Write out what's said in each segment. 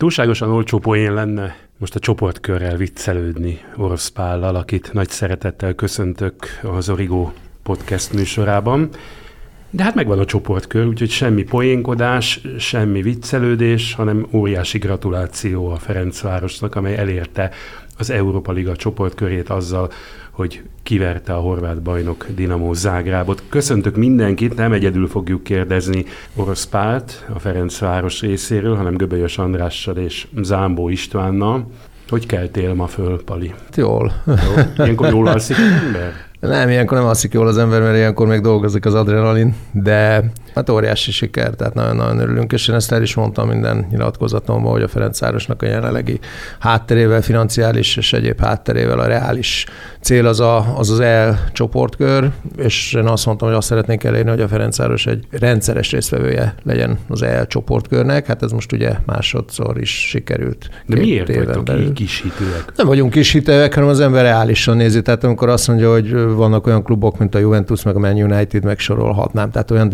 Túlságosan olcsó poén lenne most a csoportkörrel viccelődni Orosz Pállal, akit nagy szeretettel köszöntök az Origo podcast műsorában. De hát megvan a csoportkör, úgyhogy semmi poénkodás, semmi viccelődés, hanem óriási gratuláció a Ferencvárosnak, amely elérte az Európa Liga csoportkörét azzal, hogy kiverte a horvát bajnok Dinamo Zágrábot. Köszöntök mindenkit, nem egyedül fogjuk kérdezni Orosz Pált a Ferencváros részéről, hanem Göbölyös Andrással és Zámbó Istvánnal. Hogy keltél ma föl, Pali? Jól. Jó? Ilyenkor jól alszik az ember? Nem, ilyenkor nem alszik jól az ember, mert ilyenkor még dolgozik az adrenalin, de hát óriási siker, tehát nagyon-nagyon örülünk, és én ezt el is mondtam minden nyilatkozatomban, hogy a Ferencvárosnak a jelenlegi hátterével, financiális és egyéb hátterével a reális cél az a, az, az el csoportkör, és én azt mondtam, hogy azt szeretnénk elérni, hogy a Ferencváros egy rendszeres résztvevője legyen az el csoportkörnek, hát ez most ugye másodszor is sikerült. De miért vagytok így kis hitőek? Nem vagyunk kis hitőek, hanem az ember reálisan nézi, tehát amikor azt mondja, hogy vannak olyan klubok, mint a Juventus, meg a Man United, megsorolhatnám. Tehát olyan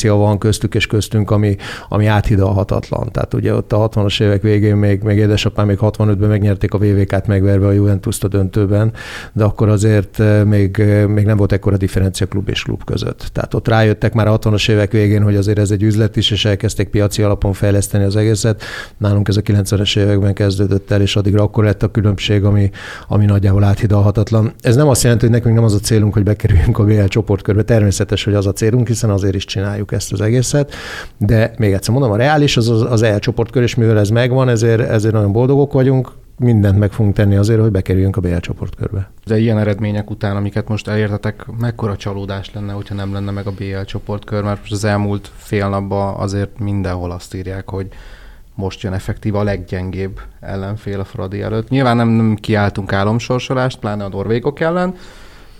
differencia van köztük és köztünk, ami, ami áthidalhatatlan. Tehát ugye ott a 60-as évek végén még, még édesapám még 65-ben megnyerték a VVK-t megverve a Juventus-t a döntőben, de akkor azért eh, még, eh, még nem volt ekkora differencia klub és klub között. Tehát ott rájöttek már a 60-as évek végén, hogy azért ez egy üzlet is, és elkezdték piaci alapon fejleszteni az egészet. Nálunk ez a 90-es években kezdődött el, és addigra akkor lett a különbség, ami, ami nagyjából áthidalhatatlan. Ez nem azt jelenti, hogy nekünk nem az a célunk, hogy bekerüljünk a BL csoportkörbe. Természetes, hogy az a célunk, hiszen azért is csináljuk ezt az egészet. De még egyszer mondom, a reális az az, az EL csoportkör, és mivel ez megvan, ezért, ezért nagyon boldogok vagyunk mindent meg fogunk tenni azért, hogy bekerüljünk a BL csoportkörbe. De ilyen eredmények után, amiket most elértetek, mekkora csalódás lenne, hogyha nem lenne meg a BL csoportkör, mert most az elmúlt fél napban azért mindenhol azt írják, hogy most jön effektív a leggyengébb ellenfél a Fradi előtt. Nyilván nem, nem kiálltunk álomsorsolást, pláne a norvégok ellen,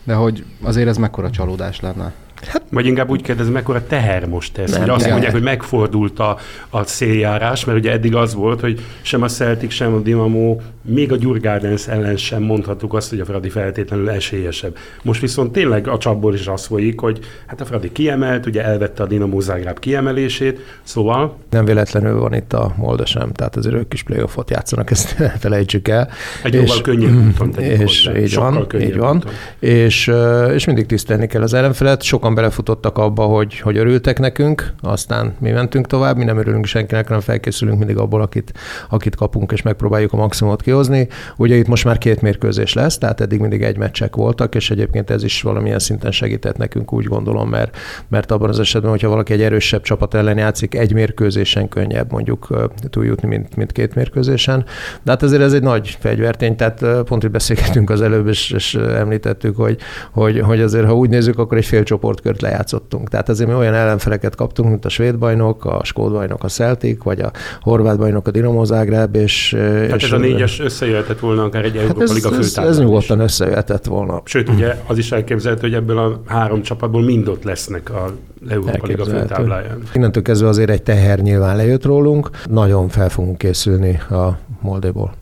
de hogy azért ez mekkora csalódás lenne. Hát, Vagy inkább úgy kérdezem, mekkora teher most ez, nem, hogy azt mondják, hogy megfordult a, a széljárás, mert ugye eddig az volt, hogy sem a Celtic, sem a Dinamo, még a Gyurgárdens ellen sem mondhattuk azt, hogy a Fradi feltétlenül esélyesebb. Most viszont tényleg a csapból is az folyik, hogy hát a Fradi kiemelt, ugye elvette a Dinamo Zágráb kiemelését, szóval... Nem véletlenül van itt a Molda sem, tehát azért ők is playoffot játszanak, ezt felejtsük el. Egy és, jóval könnyebb úton És hozzá. így van, így van. És, és mindig tisztelni kell az ellenfelet, sokan sokan belefutottak abba, hogy, hogy örültek nekünk, aztán mi mentünk tovább, mi nem örülünk senkinek, hanem felkészülünk mindig abból, akit, akit kapunk, és megpróbáljuk a maximumot kihozni. Ugye itt most már két mérkőzés lesz, tehát eddig mindig egy meccsek voltak, és egyébként ez is valamilyen szinten segített nekünk, úgy gondolom, mert, mert abban az esetben, hogyha valaki egy erősebb csapat ellen játszik, egy mérkőzésen könnyebb mondjuk túljutni, mint, mint két mérkőzésen. De hát ezért ez egy nagy fegyvertény, tehát pont itt beszélgetünk az előbb, és, és említettük, hogy, hogy, hogy azért, ha úgy nézzük, akkor egy fél csoport csoportkört lejátszottunk. Tehát azért mi olyan ellenfeleket kaptunk, mint a svéd bajnok, a skód bajnok a Celtic, vagy a horvát bajnok a Dinamo Zágráb, és... Tehát és ez a négyes összejöhetett volna akár egy hát Európa ez, Liga ez, ez nyugodtan összejöhetett volna. Sőt, ugye az is elképzelhető, hogy ebből a három csapatból mind ott lesznek a Európa Liga főtábláján. Innentől kezdve azért egy teher nyilván lejött rólunk, nagyon fel fogunk készülni a Moldéból.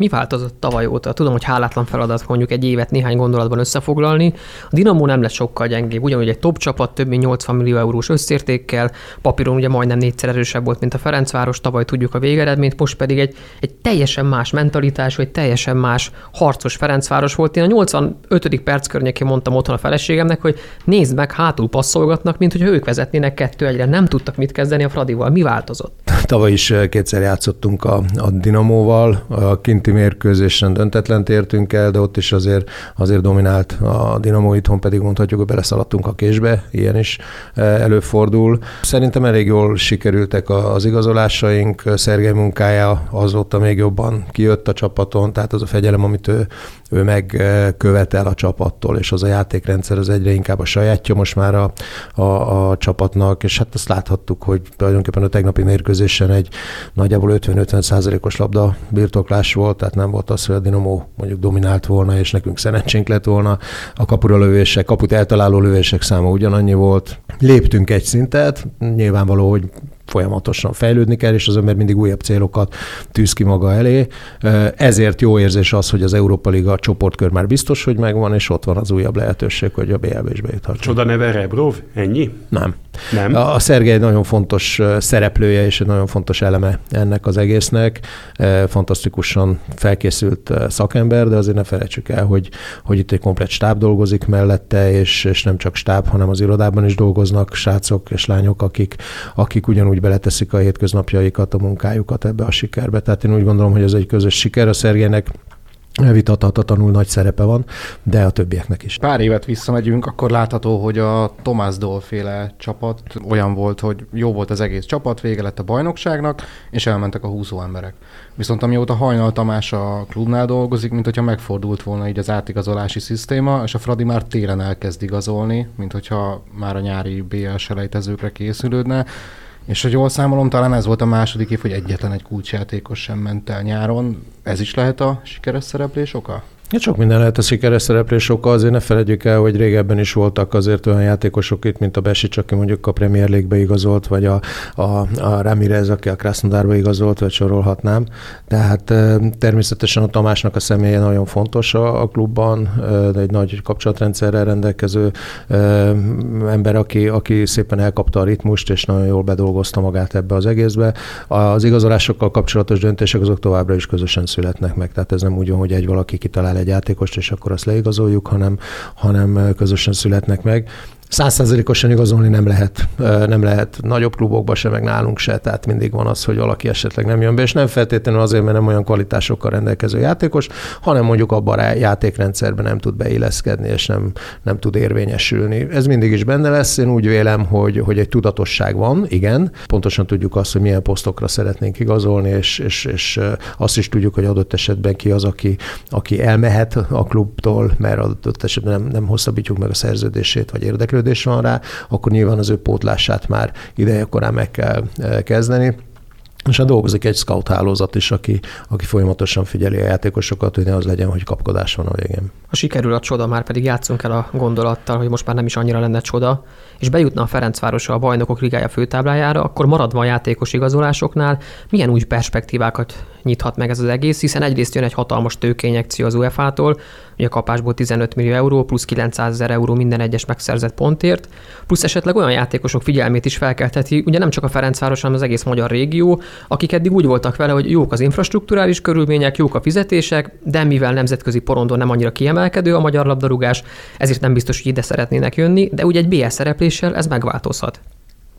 Mi változott tavaly óta? Tudom, hogy hálátlan feladat mondjuk egy évet néhány gondolatban összefoglalni. A Dinamo nem lesz sokkal gyengébb, ugyanúgy egy top csapat, több mint 80 millió eurós összértékkel, papíron ugye majdnem négyszer erősebb volt, mint a Ferencváros, tavaly tudjuk a végeredményt, most pedig egy, egy teljesen más mentalitás, egy teljesen más harcos Ferencváros volt. Én a 85. perc környékén mondtam otthon a feleségemnek, hogy nézd meg, hátul passzolgatnak, mint hogy ők vezetnének kettő egyre. Nem tudtak mit kezdeni a Fradival. Mi változott? Tavaly is kétszer játszottunk a, a Dinamóval, a kinti mérkőzésen döntetlen értünk el, de ott is azért, azért dominált a Dinamo, itthon pedig mondhatjuk, hogy beleszaladtunk a késbe, ilyen is e, előfordul. Szerintem elég jól sikerültek az igazolásaink, Szergej munkája azóta még jobban kijött a csapaton, tehát az a fegyelem, amit ő, ő megkövetel a csapattól, és az a játékrendszer az egyre inkább a sajátja most már a, a, a csapatnak, és hát azt láthattuk, hogy tulajdonképpen a tegnapi mérkőzésen egy nagyjából 50-50 százalékos labda birtoklás volt, tehát nem volt az, hogy a Dinamo mondjuk dominált volna, és nekünk szerencsénk lett volna. A kapura lövések, kaput eltaláló lövések száma ugyanannyi volt. Léptünk egy szintet, nyilvánvaló, hogy folyamatosan fejlődni kell, és az ember mindig újabb célokat tűz ki maga elé. Ezért jó érzés az, hogy az Európa Liga csoportkör már biztos, hogy megvan, és ott van az újabb lehetőség, hogy a BLB is bejuthat. Csoda neve Rebrov? Ennyi? Nem. Nem? A Szergej egy nagyon fontos szereplője és egy nagyon fontos eleme ennek az egésznek. Fantasztikusan felkészült szakember, de azért ne felejtsük el, hogy, hogy itt egy komplet stáb dolgozik mellette, és, és nem csak stáb, hanem az irodában is dolgoznak srácok és lányok, akik, akik ugyanúgy beleteszik a hétköznapjaikat, a munkájukat ebbe a sikerbe. Tehát én úgy gondolom, hogy ez egy közös siker. A Szergének vitathatatlanul nagy szerepe van, de a többieknek is. Pár évet visszamegyünk, akkor látható, hogy a Tomás Dolféle csapat olyan volt, hogy jó volt az egész csapat, vége lett a bajnokságnak, és elmentek a húzó emberek. Viszont amióta Hajnal Tamás a klubnál dolgozik, mint hogyha megfordult volna így az átigazolási szisztéma, és a Fradi már télen elkezd igazolni, mint hogyha már a nyári BL selejtezőkre készülődne. És hogy jól számolom, talán ez volt a második év, hogy egyetlen egy kulcsjátékos sem ment el nyáron. Ez is lehet a sikeres szereplés oka? Ja, sok minden lehet a sikeres szereplés oka, azért ne felejtjük el, hogy régebben is voltak azért olyan játékosok itt, mint a Besics, aki mondjuk a Premier League-be igazolt, vagy a, a, a Ramirez, aki a Krasnodarba igazolt, vagy sorolhatnám. Tehát természetesen a Tamásnak a személye nagyon fontos a, a klubban, egy nagy kapcsolatrendszerrel rendelkező ember, aki, aki szépen elkapta a ritmust, és nagyon jól bedolgozta magát ebbe az egészbe. Az igazolásokkal kapcsolatos döntések azok továbbra is közösen születnek meg, tehát ez nem úgy hogy egy valaki kitalál egy játékost, és akkor azt leigazoljuk, hanem, hanem közösen születnek meg százszázalékosan igazolni nem lehet, nem lehet. Nagyobb klubokba se, meg nálunk se, tehát mindig van az, hogy valaki esetleg nem jön be, és nem feltétlenül azért, mert nem olyan kvalitásokkal rendelkező játékos, hanem mondjuk abban a játékrendszerben nem tud beilleszkedni, és nem, nem tud érvényesülni. Ez mindig is benne lesz, én úgy vélem, hogy, hogy egy tudatosság van, igen, pontosan tudjuk azt, hogy milyen posztokra szeretnénk igazolni, és, és, és azt is tudjuk, hogy adott esetben ki az, aki, aki elmehet a klubtól, mert adott esetben nem, nem hosszabbítjuk meg a szerződését, vagy érdeklő érdeklődés van rá, akkor nyilván az ő pótlását már ideje korán meg kell eh, kezdeni. És a dolgozik egy scout hálózat is, aki, aki folyamatosan figyeli a játékosokat, hogy ne az legyen, hogy kapkodás van a végén. Ha sikerül a csoda, már pedig játszunk el a gondolattal, hogy most már nem is annyira lenne csoda, és bejutna a Ferencváros a bajnokok ligája főtáblájára, akkor maradva a játékos igazolásoknál, milyen új perspektívákat nyithat meg ez az egész, hiszen egyrészt jön egy hatalmas tőkényekció az UEFA-tól, ugye a kapásból 15 millió euró, plusz 900 ezer euró minden egyes megszerzett pontért, plusz esetleg olyan játékosok figyelmét is felkeltheti, ugye nem csak a Ferencváros, hanem az egész magyar régió, akik eddig úgy voltak vele, hogy jók az infrastruktúrális körülmények, jók a fizetések, de mivel nemzetközi porondon nem annyira kiemelkedő a magyar labdarúgás, ezért nem biztos, hogy ide szeretnének jönni, de ugye egy BS szerepléssel ez megváltozhat.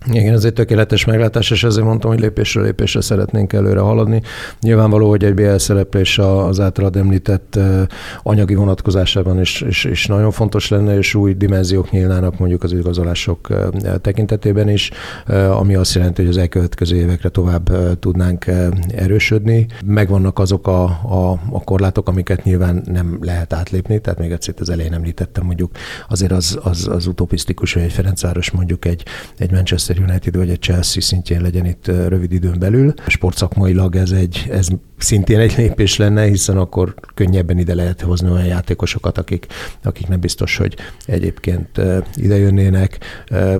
Igen, ez egy tökéletes meglátás, és ezért mondtam, hogy lépésről lépésre szeretnénk előre haladni. Nyilvánvaló, hogy egy BL szereplés az általad említett anyagi vonatkozásában is, is, is nagyon fontos lenne, és új dimenziók nyílnának mondjuk az igazolások tekintetében is, ami azt jelenti, hogy az elkövetkező évekre tovább tudnánk erősödni. Megvannak azok a, a, a korlátok, amiket nyilván nem lehet átlépni, tehát még egyszer az elején említettem, mondjuk azért az, az, az utopisztikus, hogy egy Ferencváros mondjuk egy, egy Manchester Manchester United vagy egy Chelsea szintjén legyen itt rövid időn belül. Sportszakmailag ez, egy, ez szintén egy lépés lenne, hiszen akkor könnyebben ide lehet hozni olyan játékosokat, akik, akik nem biztos, hogy egyébként ide jönnének.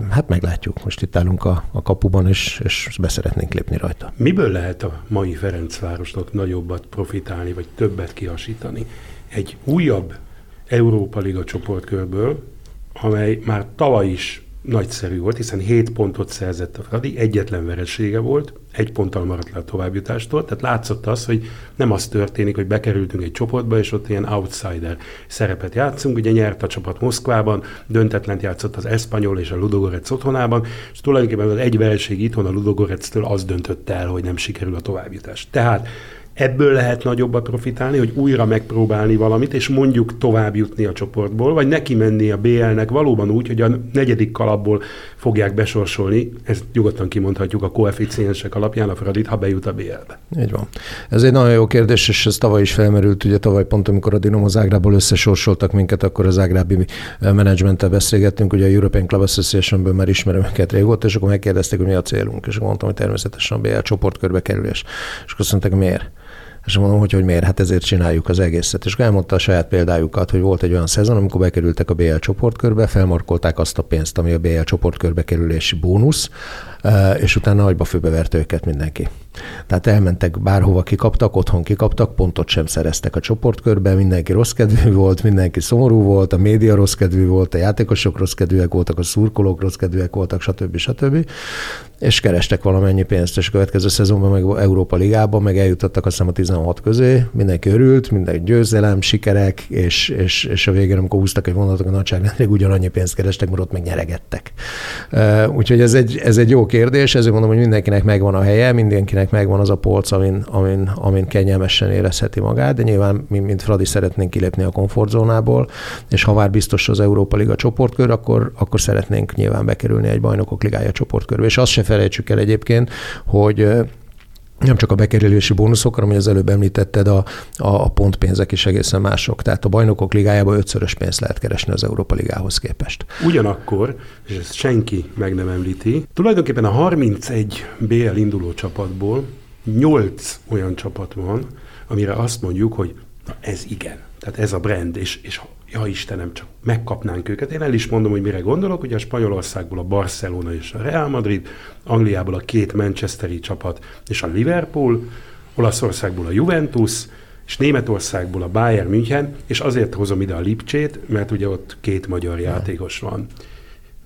Hát meglátjuk, most itt állunk a, a kapuban, és, és beszeretnénk lépni rajta. Miből lehet a mai Ferencvárosnak nagyobbat profitálni, vagy többet kiasítani? Egy újabb Európa Liga csoportkörből, amely már tavaly is nagyszerű volt, hiszen 7 pontot szerzett a Fradi, egyetlen veresége volt, egy ponttal maradt le a továbbjutástól, tehát látszott az, hogy nem az történik, hogy bekerültünk egy csoportba, és ott ilyen outsider szerepet játszunk. Ugye nyert a csapat Moszkvában, döntetlent játszott az Espanyol és a Ludogorec otthonában, és tulajdonképpen az egy vereség itthon a Ludogorectől az döntött el, hogy nem sikerül a továbbjutás. Tehát ebből lehet nagyobbat profitálni, hogy újra megpróbálni valamit, és mondjuk tovább jutni a csoportból, vagy neki menni a BL-nek valóban úgy, hogy a negyedik kalapból fogják besorsolni, ezt nyugodtan kimondhatjuk a koeficiensek alapján a Fradit, ha bejut a BL-be. Így van. Ez egy nagyon jó kérdés, és ez tavaly is felmerült, ugye tavaly pont, amikor a Dinamo Zágrából összesorsoltak minket, akkor az Zágrábi menedzsmenttel beszélgettünk, ugye a European Club Association-ből már ismerem őket régóta, és akkor megkérdezték, hogy mi a célunk, és mondtam, hogy természetesen a BL csoportkörbe kerülés. És azt mondták, miért? És mondom, hogy, hogy miért, hát ezért csináljuk az egészet. És elmondta a saját példájukat, hogy volt egy olyan szezon, amikor bekerültek a BL csoportkörbe, felmarkolták azt a pénzt, ami a BL csoportkörbe kerülési bónusz, és utána nagyba főbeverte őket mindenki. Tehát elmentek bárhova kikaptak, otthon kikaptak, pontot sem szereztek a csoportkörben, mindenki rossz kedvű volt, mindenki szomorú volt, a média rossz kedvű volt, a játékosok rossz kedvűek voltak, a szurkolók rossz kedvűek voltak, stb. stb. És kerestek valamennyi pénzt, és a következő szezonban meg Európa Ligában meg eljutottak azt hiszem a 16 közé, mindenki örült, minden győzelem, sikerek, és, és, és a végén, amikor húztak egy vonatot, a nagyságrendileg ugyanannyi pénzt kerestek, mert ott meg nyeregettek. Úgyhogy ez egy, ez egy jó kérdés, ezért mondom, hogy mindenkinek megvan a helye, mindenkinek megvan az a polc, amin, amin, amin kényelmesen érezheti magát, de nyilván mi, mint Fradi szeretnénk kilépni a komfortzónából, és ha már biztos az Európa Liga csoportkör, akkor, akkor szeretnénk nyilván bekerülni egy bajnokok ligája csoportkörbe. És azt se felejtsük el egyébként, hogy nem csak a bekerülési bónuszok, hanem, az előbb említetted, a, a pontpénzek is egészen mások. Tehát a bajnokok ligájában ötszörös pénzt lehet keresni az Európa Ligához képest. Ugyanakkor, és ezt senki meg nem említi, tulajdonképpen a 31 BL induló csapatból 8 olyan csapat van, amire azt mondjuk, hogy na ez igen. Tehát ez a brand, és, és ja Istenem, csak megkapnánk őket. Én el is mondom, hogy mire gondolok, ugye a Spanyolországból a Barcelona és a Real Madrid, Angliából a két Manchesteri csapat és a Liverpool, Olaszországból a Juventus, és Németországból a Bayern München, és azért hozom ide a Lipcsét, mert ugye ott két magyar játékos van.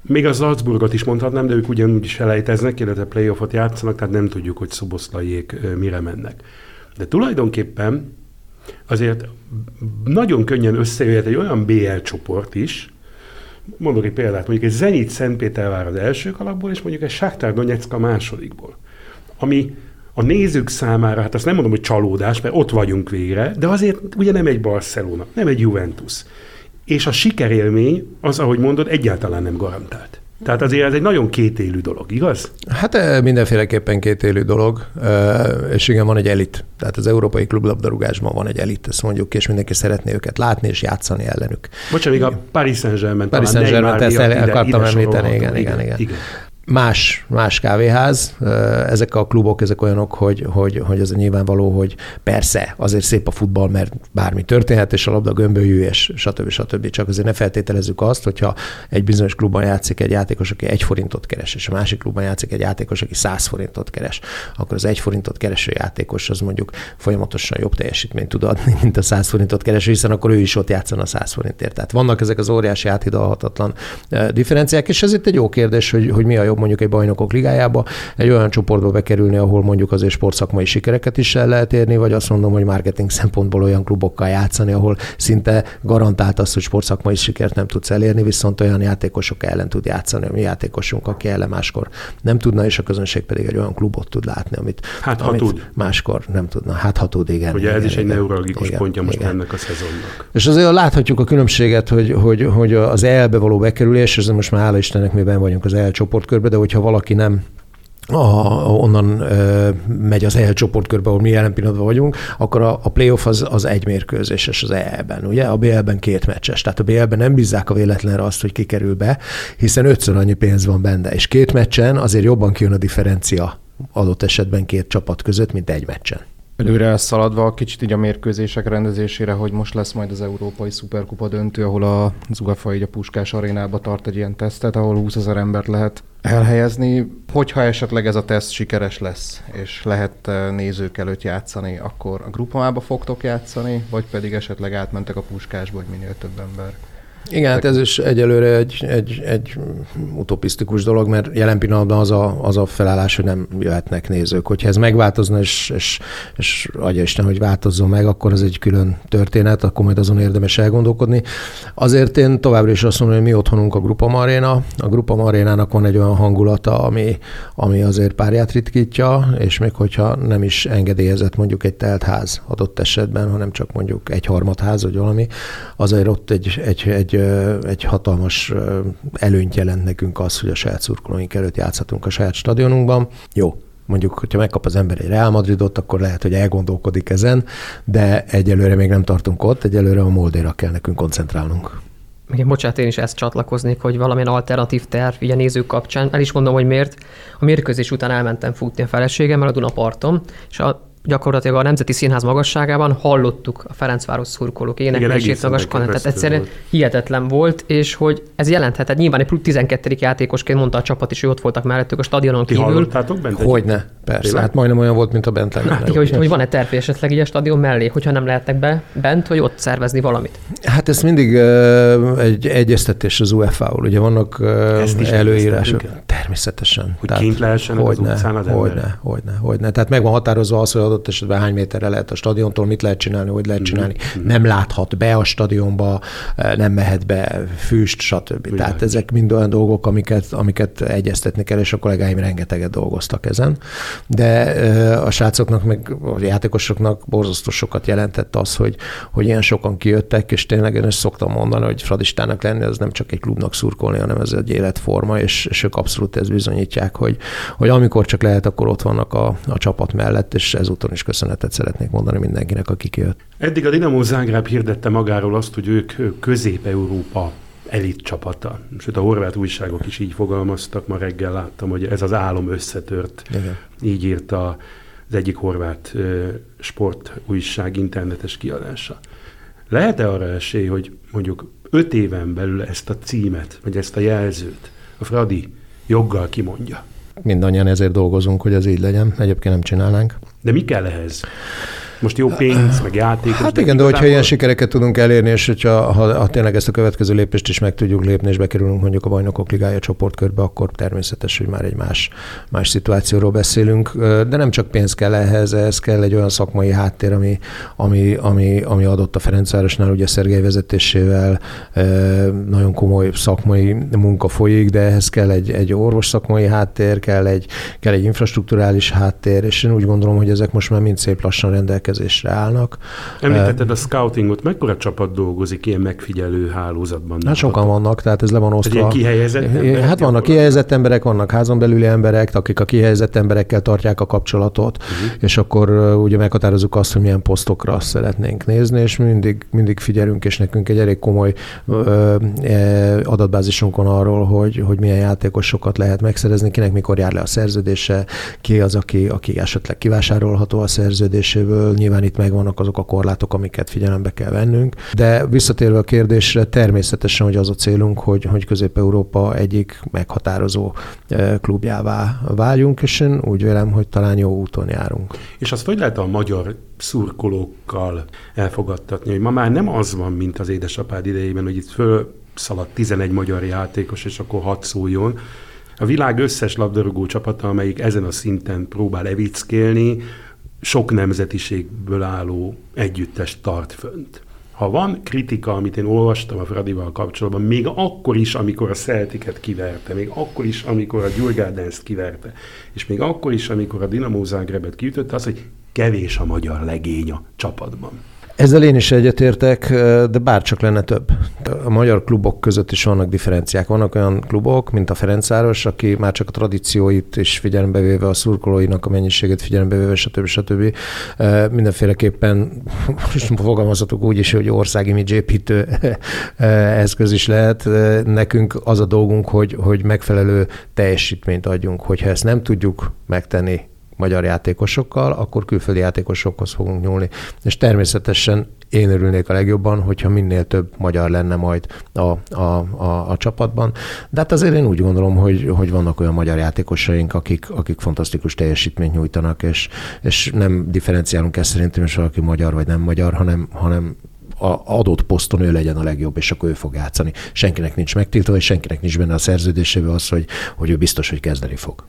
Még a Salzburgot is mondhatnám, de ők ugyanúgy is elejteznek, illetve playoffot játszanak, tehát nem tudjuk, hogy szoboszlaiék mire mennek. De tulajdonképpen azért nagyon könnyen összejöhet egy olyan BL csoport is, mondok egy példát, mondjuk egy Zenit Szentpétervár az első kalapból, és mondjuk egy Sáktár Donetsk a másodikból. Ami a nézők számára, hát azt nem mondom, hogy csalódás, mert ott vagyunk végre, de azért ugye nem egy Barcelona, nem egy Juventus. És a sikerélmény az, ahogy mondod, egyáltalán nem garantált. Tehát azért ez egy nagyon kétélű dolog, igaz? Hát eh, mindenféleképpen kétélű dolog, eh, és igen, van egy elit. Tehát az európai klublabdarúgásban van egy elit, ezt mondjuk, és mindenki szeretné őket látni és játszani ellenük. Bocsánat, még a Paris Saint-Germain. Paris Saint-Germain, ezt el, akartam említeni, igen, igen, igen. igen más, más kávéház. Ezek a klubok, ezek olyanok, hogy, hogy, hogy ez nyilvánvaló, hogy persze, azért szép a futball, mert bármi történhet, és a labda gömbölyű, és stb. stb. Csak azért ne feltételezzük azt, hogyha egy bizonyos klubban játszik egy játékos, aki egy forintot keres, és a másik klubban játszik egy játékos, aki száz forintot keres, akkor az egy forintot kereső játékos az mondjuk folyamatosan jobb teljesítményt tud adni, mint a száz forintot kereső, hiszen akkor ő is ott játszana a száz forintért. Tehát vannak ezek az óriási áthidalhatatlan differenciák, és ez itt egy jó kérdés, hogy, hogy mi a jobb jobb mondjuk egy bajnokok ligájába, egy olyan csoportba bekerülni, ahol mondjuk azért sportszakmai sikereket is el lehet érni, vagy azt mondom, hogy marketing szempontból olyan klubokkal játszani, ahol szinte garantált az, hogy sportszakmai sikert nem tudsz elérni, viszont olyan játékosok ellen tud játszani, ami játékosunk, aki ellen máskor nem tudna, és a közönség pedig egy olyan klubot tud látni, amit, hát, amit tud. máskor nem tudna. Hát ha tud, igen. Ugye igen, ez is igen, egy neurologikus igen, pontja most igen. ennek a szezonnak. És azért láthatjuk a különbséget, hogy, hogy, hogy az EL-be való bekerülés, ez most már hála Istennek mi ben vagyunk az EL csoportkörben, csoportkörbe, de hogyha valaki nem a, onnan ö, megy az EL csoportkörbe, ahol mi jelen pillanatban vagyunk, akkor a, a playoff az, az egy mérkőzéses az EL-ben, ugye? A BL-ben két meccses. Tehát a BL-ben nem bízzák a véletlenre azt, hogy kikerül be, hiszen ötször annyi pénz van benne. És két meccsen azért jobban kijön a differencia adott esetben két csapat között, mint egy meccsen. Előre szaladva kicsit így a mérkőzések rendezésére, hogy most lesz majd az Európai Szuperkupa döntő, ahol a Zugafa így a Puskás arénába tart egy ilyen tesztet, ahol 20 ezer embert lehet elhelyezni. Hogyha esetleg ez a teszt sikeres lesz, és lehet eh, nézők előtt játszani, akkor a grupamába fogtok játszani, vagy pedig esetleg átmentek a Puskásba, hogy minél több ember igen, hát ez is egyelőre egy, egy, egy utopisztikus dolog, mert jelen pillanatban az a, az a felállás, hogy nem jöhetnek nézők. Hogyha ez megváltozna, és, és, és adja Isten, hogy változzon meg, akkor ez egy külön történet, akkor majd azon érdemes elgondolkodni. Azért én továbbra is azt mondom, hogy mi otthonunk a Grupa Maréna. A Grupa Marénának van egy olyan hangulata, ami, ami azért párját ritkítja, és még hogyha nem is engedélyezett mondjuk egy telt ház adott esetben, hanem csak mondjuk egy harmadház, vagy valami, azért ott egy, egy, egy egy hatalmas előnyt jelent nekünk az, hogy a saját szurkolóink előtt játszhatunk a saját stadionunkban. Jó, mondjuk, hogyha megkap az ember egy Real Madridot, akkor lehet, hogy elgondolkodik ezen, de egyelőre még nem tartunk ott, egyelőre a Moldéra kell nekünk koncentrálnunk. Igen, bocsánat, én is ezt csatlakoznék, hogy valamilyen alternatív terv, így a nézők kapcsán. El is mondom, hogy miért. A mérkőzés után elmentem futni a feleségemmel a Dunaparton, és a gyakorlatilag a Nemzeti Színház magasságában hallottuk a Ferencváros szurkolók éneklését magaskan, tehát egyszerűen volt. hihetetlen volt, és hogy ez jelenthetett, nyilván egy plusz 12. játékosként mondta a csapat is, hogy ott voltak mellettük a stadionon Ti kívül. bent? Hogyne, persze, Tényleg? hát majdnem olyan volt, mint a bent hát, hogy, hogy van-e terv esetleg így a stadion mellé, hogyha nem lehetnek be bent, hogy ott szervezni valamit? Hát ez mindig uh, egy egyeztetés az UEFA-val, ugye vannak uh, előírások. Természetesen. Hogy Tehát, kint lehessen az utcán az hogyne, hogyne, hogyne. Tehát meg van határozva az, hogy adott esetben hány méterre lehet a stadiontól, mit lehet csinálni, hogy lehet mhm, csinálni. Mm-hmm. Nem láthat be a stadionba, eh, nem mehet be füst, stb. Ugyan. Tehát ezek mind olyan dolgok, amiket, amiket egyeztetni kell, és a kollégáim rengeteget dolgoztak ezen. De eh, a srácoknak, meg a játékosoknak borzasztó sokat jelentett az, hogy, hogy ilyen sokan kijöttek, és tényleg én is szoktam mondani, hogy fradistának lenni, az nem csak egy klubnak szurkolni, hanem ez egy életforma, és, és ők abszolút ezt bizonyítják, hogy, hogy amikor csak lehet, akkor ott vannak a, a csapat mellett, és ezúton is köszönetet szeretnék mondani mindenkinek, aki kijött. Eddig a Dinamo Zágráb hirdette magáról azt, hogy ők Közép-Európa elit csapata. Sőt, a horvát újságok is így fogalmaztak. Ma reggel láttam, hogy ez az álom összetört. Igen. Így írta az egyik horvát sportújság internetes kiadása. Lehet-e arra esély, hogy mondjuk öt éven belül ezt a címet, vagy ezt a jelzőt a Fradi joggal kimondja? Mindannyian ezért dolgozunk, hogy ez így legyen. Egyébként nem csinálnánk. De mi kell ehhez? Most jó pénz, meg játék. Hát igen, de hogyha ilyen sikereket tudunk elérni, és hogyha ha, ha tényleg ezt a következő lépést is meg tudjuk lépni, és bekerülünk mondjuk a Bajnokok Ligája csoportkörbe, akkor természetes, hogy már egy más, más szituációról beszélünk. De nem csak pénz kell ehhez, ehhez kell egy olyan szakmai háttér, ami, ami, ami, ami adott a Ferencvárosnál, ugye Szergei vezetésével nagyon komoly szakmai munka folyik, de ehhez kell egy, egy orvos szakmai háttér, kell egy, kell egy infrastruktúrális háttér, és én úgy gondolom, hogy ezek most már mind szép lassan rendelkeznek rendelkezésre állnak. Említetted a scoutingot, mekkora csapat dolgozik ilyen megfigyelő hálózatban? Hát sokan vannak, tehát ez le van osztva. Egy kihelyezett emberek, Hát vannak kihelyezett emberek, vannak házon belüli emberek, akik a kihelyezett emberekkel tartják a kapcsolatot, uh-huh. és akkor ugye meghatározunk azt, hogy milyen posztokra szeretnénk nézni, és mindig, mindig figyelünk, és nekünk egy elég komoly ö, ö, adatbázisunk van arról, hogy, hogy milyen játékosokat lehet megszerezni, kinek mikor jár le a szerződése, ki az, aki, aki esetleg kivásárolható a szerződéséből, nyilván itt megvannak azok a korlátok, amiket figyelembe kell vennünk. De visszatérve a kérdésre, természetesen, hogy az a célunk, hogy, hogy Közép-Európa egyik meghatározó e, klubjává váljunk, és én úgy vélem, hogy talán jó úton járunk. És azt hogy lehet a magyar szurkolókkal elfogadtatni, hogy ma már nem az van, mint az édesapád idejében, hogy itt föl szaladt 11 magyar játékos, és akkor hat szóljon. A világ összes labdarúgó csapata, amelyik ezen a szinten próbál evickélni, sok nemzetiségből álló együttes tart fönt. Ha van kritika, amit én olvastam a Fradival kapcsolatban, még akkor is, amikor a Celticet kiverte, még akkor is, amikor a Gyurgárdenszt kiverte, és még akkor is, amikor a Dinamo Zágrebet kiütötte, az, hogy kevés a magyar legény a csapatban. Ezzel én is egyetértek, de bárcsak lenne több. A magyar klubok között is vannak differenciák. Vannak olyan klubok, mint a Ferencváros, aki már csak a tradícióit is figyelembe véve, a szurkolóinak a mennyiségét figyelembe véve, stb. stb. Mindenféleképpen fogalmazhatok úgy is, hogy országi imidzsépítő eszköz is lehet. Nekünk az a dolgunk, hogy, hogy megfelelő teljesítményt adjunk. Hogyha ezt nem tudjuk megtenni magyar játékosokkal, akkor külföldi játékosokhoz fogunk nyúlni. És természetesen én örülnék a legjobban, hogyha minél több magyar lenne majd a, a, a, a csapatban. De hát azért én úgy gondolom, hogy, hogy vannak olyan magyar játékosaink, akik, akik fantasztikus teljesítményt nyújtanak, és, és nem differenciálunk ezt szerintem, hogy valaki magyar vagy nem magyar, hanem, hanem a adott poszton ő legyen a legjobb, és akkor ő fog játszani. Senkinek nincs megtiltva, és senkinek nincs benne a szerződésében az, hogy, hogy ő biztos, hogy kezdeni fog.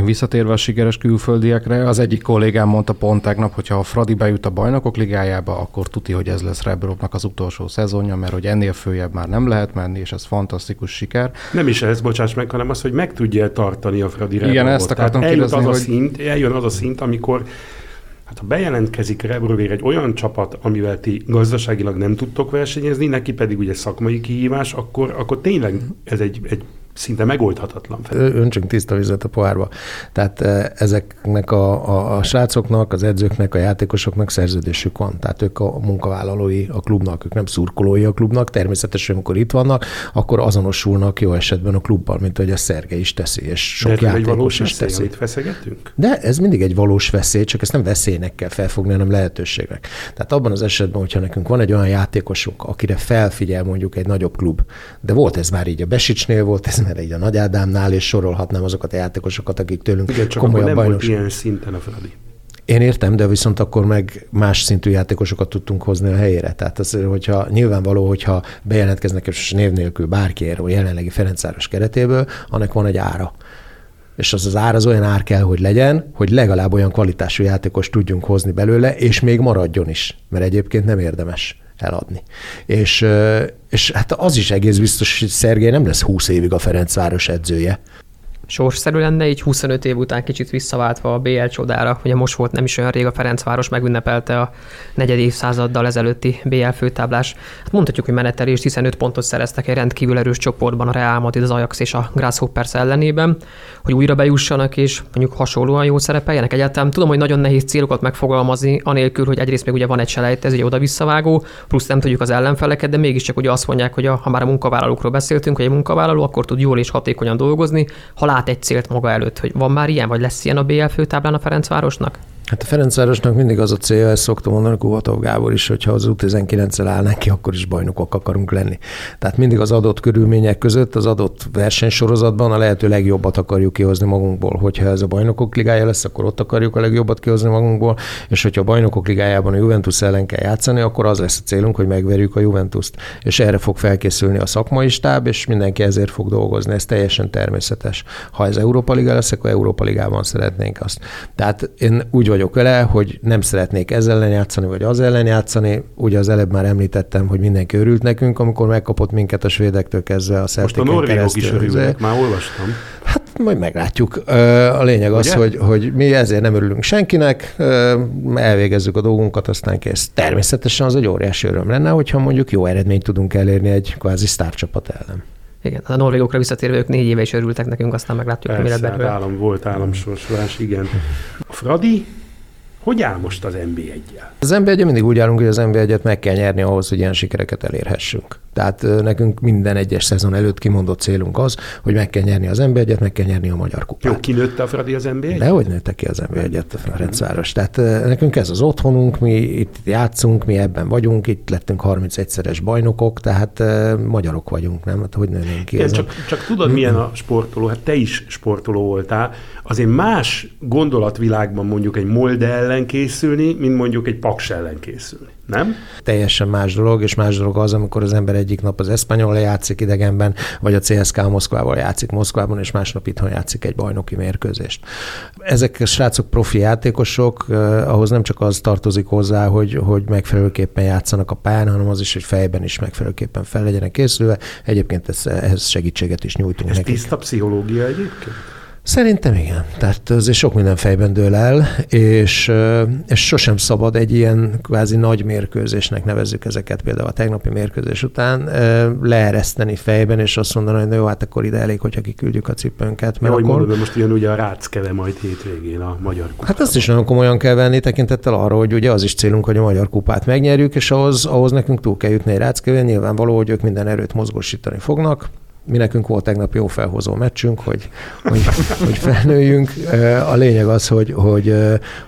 Visszatérve a sikeres külföldiekre, az egyik kollégám mondta pont tegnap, hogy ha a Fradi bejut a bajnokok ligájába, akkor tuti, hogy ez lesz Rebrovnak az utolsó szezonja, mert hogy ennél följebb már nem lehet menni, és ez fantasztikus siker. Nem is ez, bocsáss meg, hanem az, hogy meg tudja tartani a Fradi Rebrovot. Igen, ezt akartam Tehát kérdezni, az hogy... a szint, eljön az a szint, amikor Hát ha bejelentkezik Rebrovér egy olyan csapat, amivel ti gazdaságilag nem tudtok versenyezni, neki pedig ugye szakmai kihívás, akkor, akkor tényleg ez egy, egy szinte megoldhatatlan. Öntsünk tiszta vizet a pohárba. Tehát ezeknek a, a, a srácoknak, az edzőknek, a játékosoknak szerződésük van. Tehát ők a munkavállalói a klubnak, ők nem szurkolói a klubnak. Természetesen, amikor itt vannak, akkor azonosulnak jó esetben a klubban, mint hogy a Szerge is teszi, és sok De játékos egy valós is veszély, teszi. amit feszegetünk? De ez mindig egy valós veszély, csak ezt nem veszélynek kell felfogni, hanem lehetőségnek. Tehát abban az esetben, hogyha nekünk van egy olyan játékosunk, akire felfigyel mondjuk egy nagyobb klub, de volt ez már így a Besicsnél, volt ez már így a Nagy Ádámnál, és sorolhatnám azokat a játékosokat, akik tőlünk Igen, csak akkor komolyabb nem volt bajnos. ilyen szinten a Fradi. Én értem, de viszont akkor meg más szintű játékosokat tudtunk hozni a helyére. Tehát az, hogyha nyilvánvaló, hogyha bejelentkeznek és név nélkül bárkiért a jelenlegi Ferencváros keretéből, annak van egy ára. És az az ár az olyan ár kell, hogy legyen, hogy legalább olyan kvalitású játékos tudjunk hozni belőle, és még maradjon is, mert egyébként nem érdemes eladni. És, és hát az is egész biztos, hogy Szergély nem lesz 20 évig a Ferencváros edzője. Sorsszerű lenne, így 25 év után kicsit visszaváltva a BL csodára. Ugye most volt nem is olyan rég a Ferencváros megünnepelte a negyed évszázaddal ezelőtti BL főtáblás. Hát mondhatjuk, hogy menetelést, hiszen 5 pontot szereztek egy rendkívül erős csoportban a Real Madrid, az Ajax és a Grasshoppers ellenében, hogy újra bejussanak és mondjuk hasonlóan jól szerepeljenek. Egyáltalán tudom, hogy nagyon nehéz célokat megfogalmazni, anélkül, hogy egyrészt még ugye van egy selejtező, egy oda-visszavágó, plusz nem tudjuk az ellenfeleket, de mégiscsak ugye azt mondják, hogy a, ha már a munkavállalókról beszéltünk, hogy egy munkavállaló akkor tud jól és hatékonyan dolgozni, ha egy célt maga előtt, hogy van már ilyen, vagy lesz ilyen a BL főtáblán a Ferencvárosnak? Hát a Ferencvárosnak mindig az a célja, ezt szoktam mondani Kuvatov Gábor is, hogyha az U19-el állnánk ki, akkor is bajnokok akarunk lenni. Tehát mindig az adott körülmények között, az adott versenysorozatban a lehető legjobbat akarjuk kihozni magunkból. Hogyha ez a bajnokok ligája lesz, akkor ott akarjuk a legjobbat kihozni magunkból, és hogyha a bajnokok ligájában a Juventus ellen kell játszani, akkor az lesz a célunk, hogy megverjük a Juventust. És erre fog felkészülni a szakmai stáb, és mindenki ezért fog dolgozni. Ez teljesen természetes. Ha ez Európa Liga lesz, akkor Európa Ligában szeretnénk azt. Tehát én úgy vagyok vele, hogy nem szeretnék ezzel ellen játszani, vagy az ellen játszani. Ugye az előbb már említettem, hogy mindenki örült nekünk, amikor megkapott minket a svédektől kezdve a Most a Celticen norvégok is örülnek, már olvastam. Hát majd meglátjuk. A lényeg az, Ugye? hogy, hogy mi ezért nem örülünk senkinek, elvégezzük a dolgunkat, aztán kész. Természetesen az egy óriási öröm lenne, hogyha mondjuk jó eredményt tudunk elérni egy kvázi sztárcsapat ellen. Igen, a norvégokra visszatérve ők négy éve is örültek nekünk, aztán meglátjuk, hogy mi lett Persze, hát belőle. állam volt államsorsolás, igen. A Fradi, hogy áll most az NB1-jel? Az nb 1 mindig úgy állunk, hogy az nb 1 meg kell nyerni ahhoz, hogy ilyen sikereket elérhessünk. Tehát nekünk minden egyes szezon előtt kimondott célunk az, hogy meg kell nyerni az nb 1 meg kell nyerni a Magyar Kupát. Jó, kinőtte a Fradi az NB1? De hogy nőtte ki az nb 1 a Ferencváros? Tehát nekünk ez az otthonunk, mi itt játszunk, mi ebben vagyunk, itt lettünk 31-szeres bajnokok, tehát magyarok vagyunk, nem? Hát hogy nőnénk ki? Igen, ezen? csak, csak tudod, milyen a sportoló, hát te is sportoló voltál, azért más gondolatvilágban mondjuk egy Molde ellen készülni, mint mondjuk egy Paks ellen készülni, nem? teljesen más dolog, és más dolog az, amikor az ember egyik nap az Espanyol játszik idegenben, vagy a CSK Moszkvával játszik Moszkvában, és másnap itthon játszik egy bajnoki mérkőzést. Ezek a srácok profi játékosok, eh, ahhoz nem csak az tartozik hozzá, hogy, hogy megfelelőképpen játszanak a pályán, hanem az is, hogy fejben is megfelelőképpen fel legyenek készülve. Egyébként ez, ehhez segítséget is nyújtunk Ez nekik. tiszta pszichológia egyébként? Szerintem igen. Tehát azért sok minden fejben dől el, és, és sosem szabad egy ilyen kvázi nagy mérkőzésnek nevezzük ezeket, például a tegnapi mérkőzés után leereszteni fejben, és azt mondani, hogy na jó, hát akkor ide elég, hogyha kiküldjük a cipőnket. Mert ahogy akkor... mondod, most ugyan ugye a Ráckeve majd hétvégén a Magyar Kupában. Hát azt is nagyon komolyan kell venni tekintettel arra, hogy ugye az is célunk, hogy a Magyar Kupát megnyerjük, és ahhoz, ahhoz nekünk túl kell jutni egy ráckövén. Nyilvánvaló, hogy ők minden erőt mozgósítani fognak. Mi nekünk volt tegnap jó felhozó meccsünk, hogy, hogy, hogy felnőjünk. A lényeg az, hogy, hogy,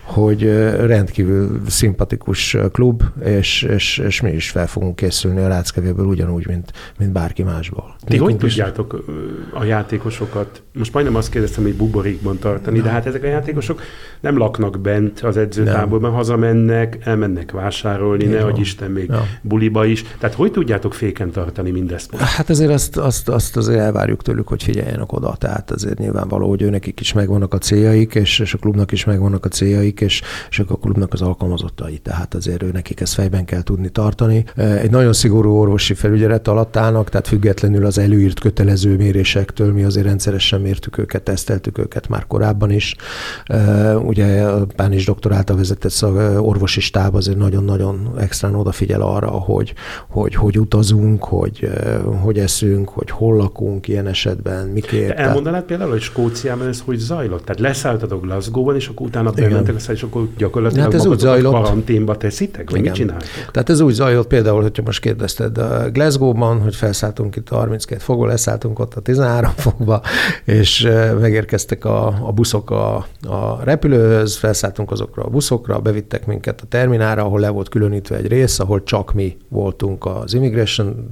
hogy rendkívül szimpatikus klub, és, és, és mi is fel fogunk készülni a ráckevéből ugyanúgy, mint, mint bárki másból. Ti hogy Nekünk is- tudjátok ö, a játékosokat, most majdnem azt kérdeztem, hogy buborékban tartani, de hát ezek a játékosok nem laknak bent az edzőtáborban, hazamennek, elmennek vásárolni, Így ne van. hogy Isten még Ja. buliba is. Tehát hogy tudjátok féken tartani mindezt most? Hát azért azt, azt, azt azért elvárjuk tőlük, hogy figyeljenek oda. Tehát azért nyilvánvaló, hogy őnekik is megvannak a céljaik, és, és a klubnak is megvannak a céljaik, és, és a klubnak az alkalmazottai. Tehát azért ő nekik ezt fejben kell tudni tartani. Egy nagyon szigorú orvosi felügyelet alatt állnak, tehát függetlenül az előírt kötelező mérésektől mi azért rendszeresen mértük őket, teszteltük őket már korábban is. Ugye a Pánis doktor által vezetett szag, orvosi stáb azért nagyon-nagyon extrán odafigyel arra, hogy hogy, hogy utazunk, hogy, hogy eszünk, hogy hol lakunk ilyen esetben, mikért. De elmondanád például, hogy Skóciában ez hogy zajlott? Tehát leszálltatok Glasgow-ban, és akkor utána bementek és akkor gyakorlatilag Hát ez úgy zajlott. karanténba teszitek? Vagy Igen. mit csináltok? Tehát ez úgy zajlott például, hogyha most kérdezted a Glasgow-ban, hogy felszálltunk itt a 32 fokba, leszálltunk ott a 13 fokba, és megérkeztek a, a buszok a, a repülőhöz, felszálltunk azokra a buszokra, bevittek minket a terminára, ahol le volt különítve egy rész, ahol csak mi voltunk az immigration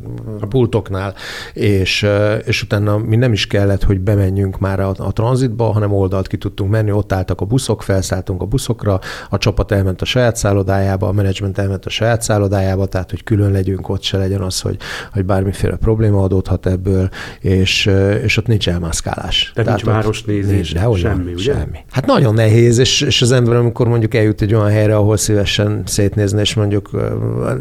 pultoknál, és, és utána mi nem is kellett, hogy bemenjünk már a, a tranzitba, hanem oldalt ki tudtunk menni, ott álltak a buszok, felszálltunk a buszokra, a csapat elment a saját szállodájába, a menedzsment elment a saját szállodájába, tehát hogy külön legyünk, ott se legyen az, hogy, hogy bármiféle probléma adódhat ebből, és, és ott nincs elmászkálás. Tehát nincs ott városnézés, nincs, semmi, ugye? Semmi. Hát nagyon nehéz, és, és az ember, amikor mondjuk eljut egy olyan helyre, ahol szívesen szétnézni, és mondjuk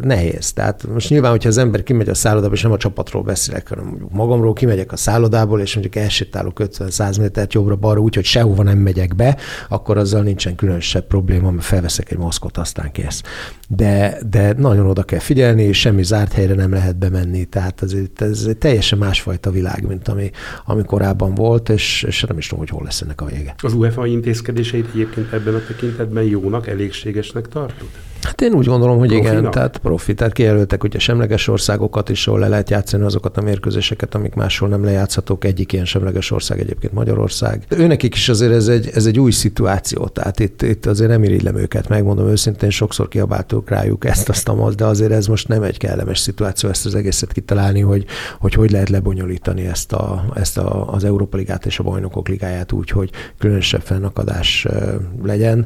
nehéz. Tehát most nyilván, hogyha az ember kimegy a szállodába, és nem a csapatról beszélek, hanem mondjuk magamról kimegyek a szállodából, és mondjuk elsétálok 50-100 métert jobbra-balra, úgyhogy sehova nem megyek be, akkor azzal nincsen különösebb probléma, mert felveszek egy maszkot, aztán kész. De, de nagyon oda kell figyelni, és semmi zárt helyre nem lehet bemenni. Tehát ez, ez teljesen másfajta világ, mint ami, ami korábban volt, és, és nem is tudom, hogy hol lesz ennek a vége. Az UEFA intézkedéseit egyébként ebben a tekintetben jónak, elégségesnek tartod? Hát én úgy gondolom, hogy Profinak? igen, tehát profi. Tehát kijelöltek ugye semleges országokat is, ahol le lehet játszani azokat a mérkőzéseket, amik máshol nem lejátszhatók. Egyik ilyen semleges ország egyébként Magyarország. Őnekik is azért ez egy, ez egy új szituáció, tehát itt, itt azért nem irigylem őket, megmondom őszintén, sokszor kiabáltuk rájuk ezt, azt, amazt, de azért ez most nem egy kellemes szituáció ezt az egészet kitalálni, hogy hogy, hogy lehet lebonyolítani ezt, a, ezt a, az Európa Ligát és a Bajnokok Ligáját úgy, hogy különösebb fennakadás legyen.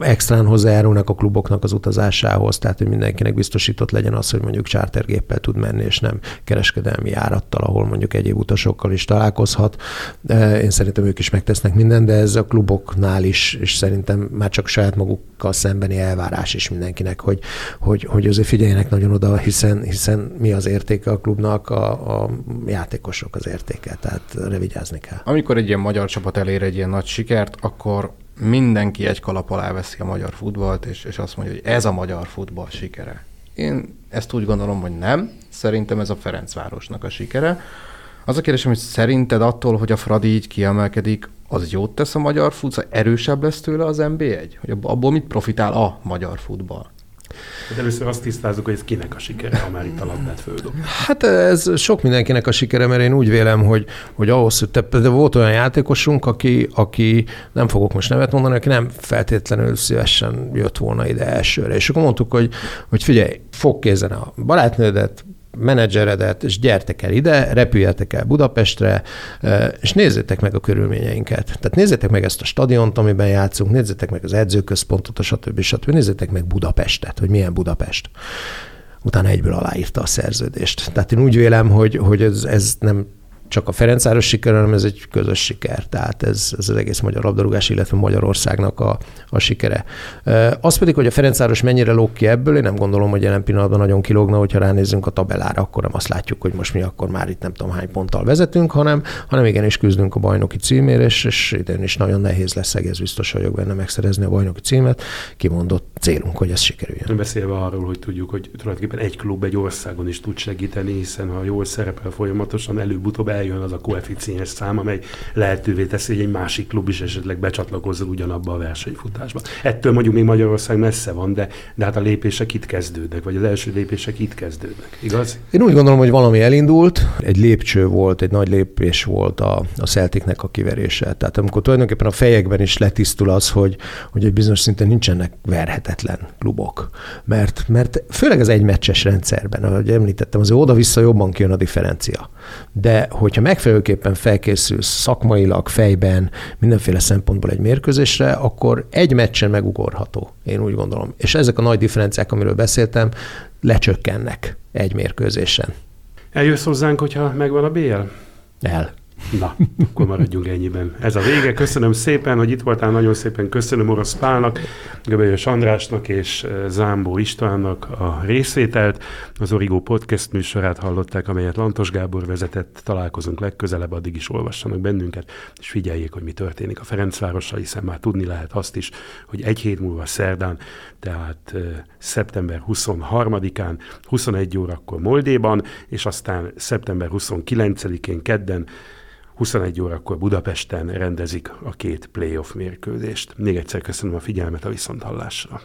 Extrán hozzájárulnak a kluboknak az utazásához, tehát hogy mindenkinek biztosított legyen az, hogy mondjuk chartergéppel tud menni, és nem kereskedelmi járattal, ahol mondjuk egyéb utasokkal is találkozhat. Eh, Én szerintem ők is megtesznek mindent, de ez a kluboknál is, és szerintem már csak saját magukkal szembeni elvárás is mindenkinek, hogy, hogy, hogy azért figyeljenek nagyon oda, hiszen, hiszen mi az értéke a klubnak, a, a játékosok az értéke, tehát erre vigyázni kell. Amikor egy ilyen magyar csapat elér egy ilyen nagy sikert, akkor mindenki egy kalap alá veszi a magyar futballt, és, és azt mondja, hogy ez a magyar futball sikere. Én ezt úgy gondolom, hogy nem. Szerintem ez a Ferencvárosnak a sikere. Az a kérdésem, hogy szerinted attól, hogy a Fradi így kiemelkedik, az jót tesz a magyar futball, erősebb lesz tőle az NB1? Hogy abból mit profitál a magyar futball? Hát először azt tisztázzuk, hogy ez kinek a sikere, ha már itt a labdát földob. Hát ez sok mindenkinek a sikere, mert én úgy vélem, hogy, hogy ahhoz, hogy te, de volt olyan játékosunk, aki, aki, nem fogok most nevet mondani, aki nem feltétlenül szívesen jött volna ide elsőre. És akkor mondtuk, hogy, hogy figyelj, fog kézen a barátnődet, menedzseredet, és gyertek el ide, repüljetek el Budapestre, és nézzétek meg a körülményeinket. Tehát nézzétek meg ezt a stadiont, amiben játszunk, nézzétek meg az edzőközpontot, stb. stb. Nézzétek meg Budapestet, hogy milyen Budapest utána egyből aláírta a szerződést. Tehát én úgy vélem, hogy, hogy ez, ez nem csak a Ferencváros siker, hanem ez egy közös siker. Tehát ez, ez az egész magyar labdarúgás, illetve Magyarországnak a, a sikere. Az pedig, hogy a Ferencváros mennyire lóg ki ebből, én nem gondolom, hogy jelen pillanatban nagyon kilógna, hogyha ránézzünk a tabellára, akkor nem azt látjuk, hogy most mi akkor már itt nem tudom hány ponttal vezetünk, hanem, hanem igenis küzdünk a bajnoki címért, és, és idén is nagyon nehéz lesz, egész biztos vagyok benne megszerezni a bajnoki címet. Kimondott célunk, hogy ez sikerüljön. Beszélve arról, hogy tudjuk, hogy tulajdonképpen egy klub egy országon is tud segíteni, hiszen ha jól szerepel folyamatosan, előbb-utóbb eljön az a koeficiens szám, amely lehetővé teszi, hogy egy másik klub is esetleg becsatlakozzon ugyanabba a versenyfutásba. Ettől mondjuk még Magyarország messze van, de, de hát a lépések itt kezdődnek, vagy az első lépések itt kezdődnek, igaz? Én úgy gondolom, hogy valami elindult, egy lépcső volt, egy nagy lépés volt a, a Celticnek a kiverése. Tehát amikor tulajdonképpen a fejekben is letisztul az, hogy, hogy egy bizonyos szinten nincsenek verhetetlen klubok. Mert, mert főleg az egymeccses rendszerben, ahogy említettem, azért oda-vissza jobban kijön a differencia. De hogyha megfelelőképpen felkészülsz szakmailag, fejben, mindenféle szempontból egy mérkőzésre, akkor egy meccsen megugorható, én úgy gondolom. És ezek a nagy differenciák, amiről beszéltem, lecsökkennek egy mérkőzésen. Eljössz hozzánk, hogyha megvan a BL? El. Na, akkor maradjunk ennyiben. Ez a vége. Köszönöm szépen, hogy itt voltál. Nagyon szépen köszönöm Orosz Pálnak, Göbölyös Andrásnak és eh, Zámbó Istvánnak a részvételt. Az Origo Podcast műsorát hallották, amelyet Lantos Gábor vezetett. Találkozunk legközelebb, addig is olvassanak bennünket, és figyeljék, hogy mi történik a Ferencvárossal, hiszen már tudni lehet azt is, hogy egy hét múlva szerdán, tehát uh, szeptember 23-án, 21 órakor Moldéban, és aztán szeptember 29-én kedden 21 órakor Budapesten rendezik a két playoff mérkőzést. Még egyszer köszönöm a figyelmet a viszonthallásra.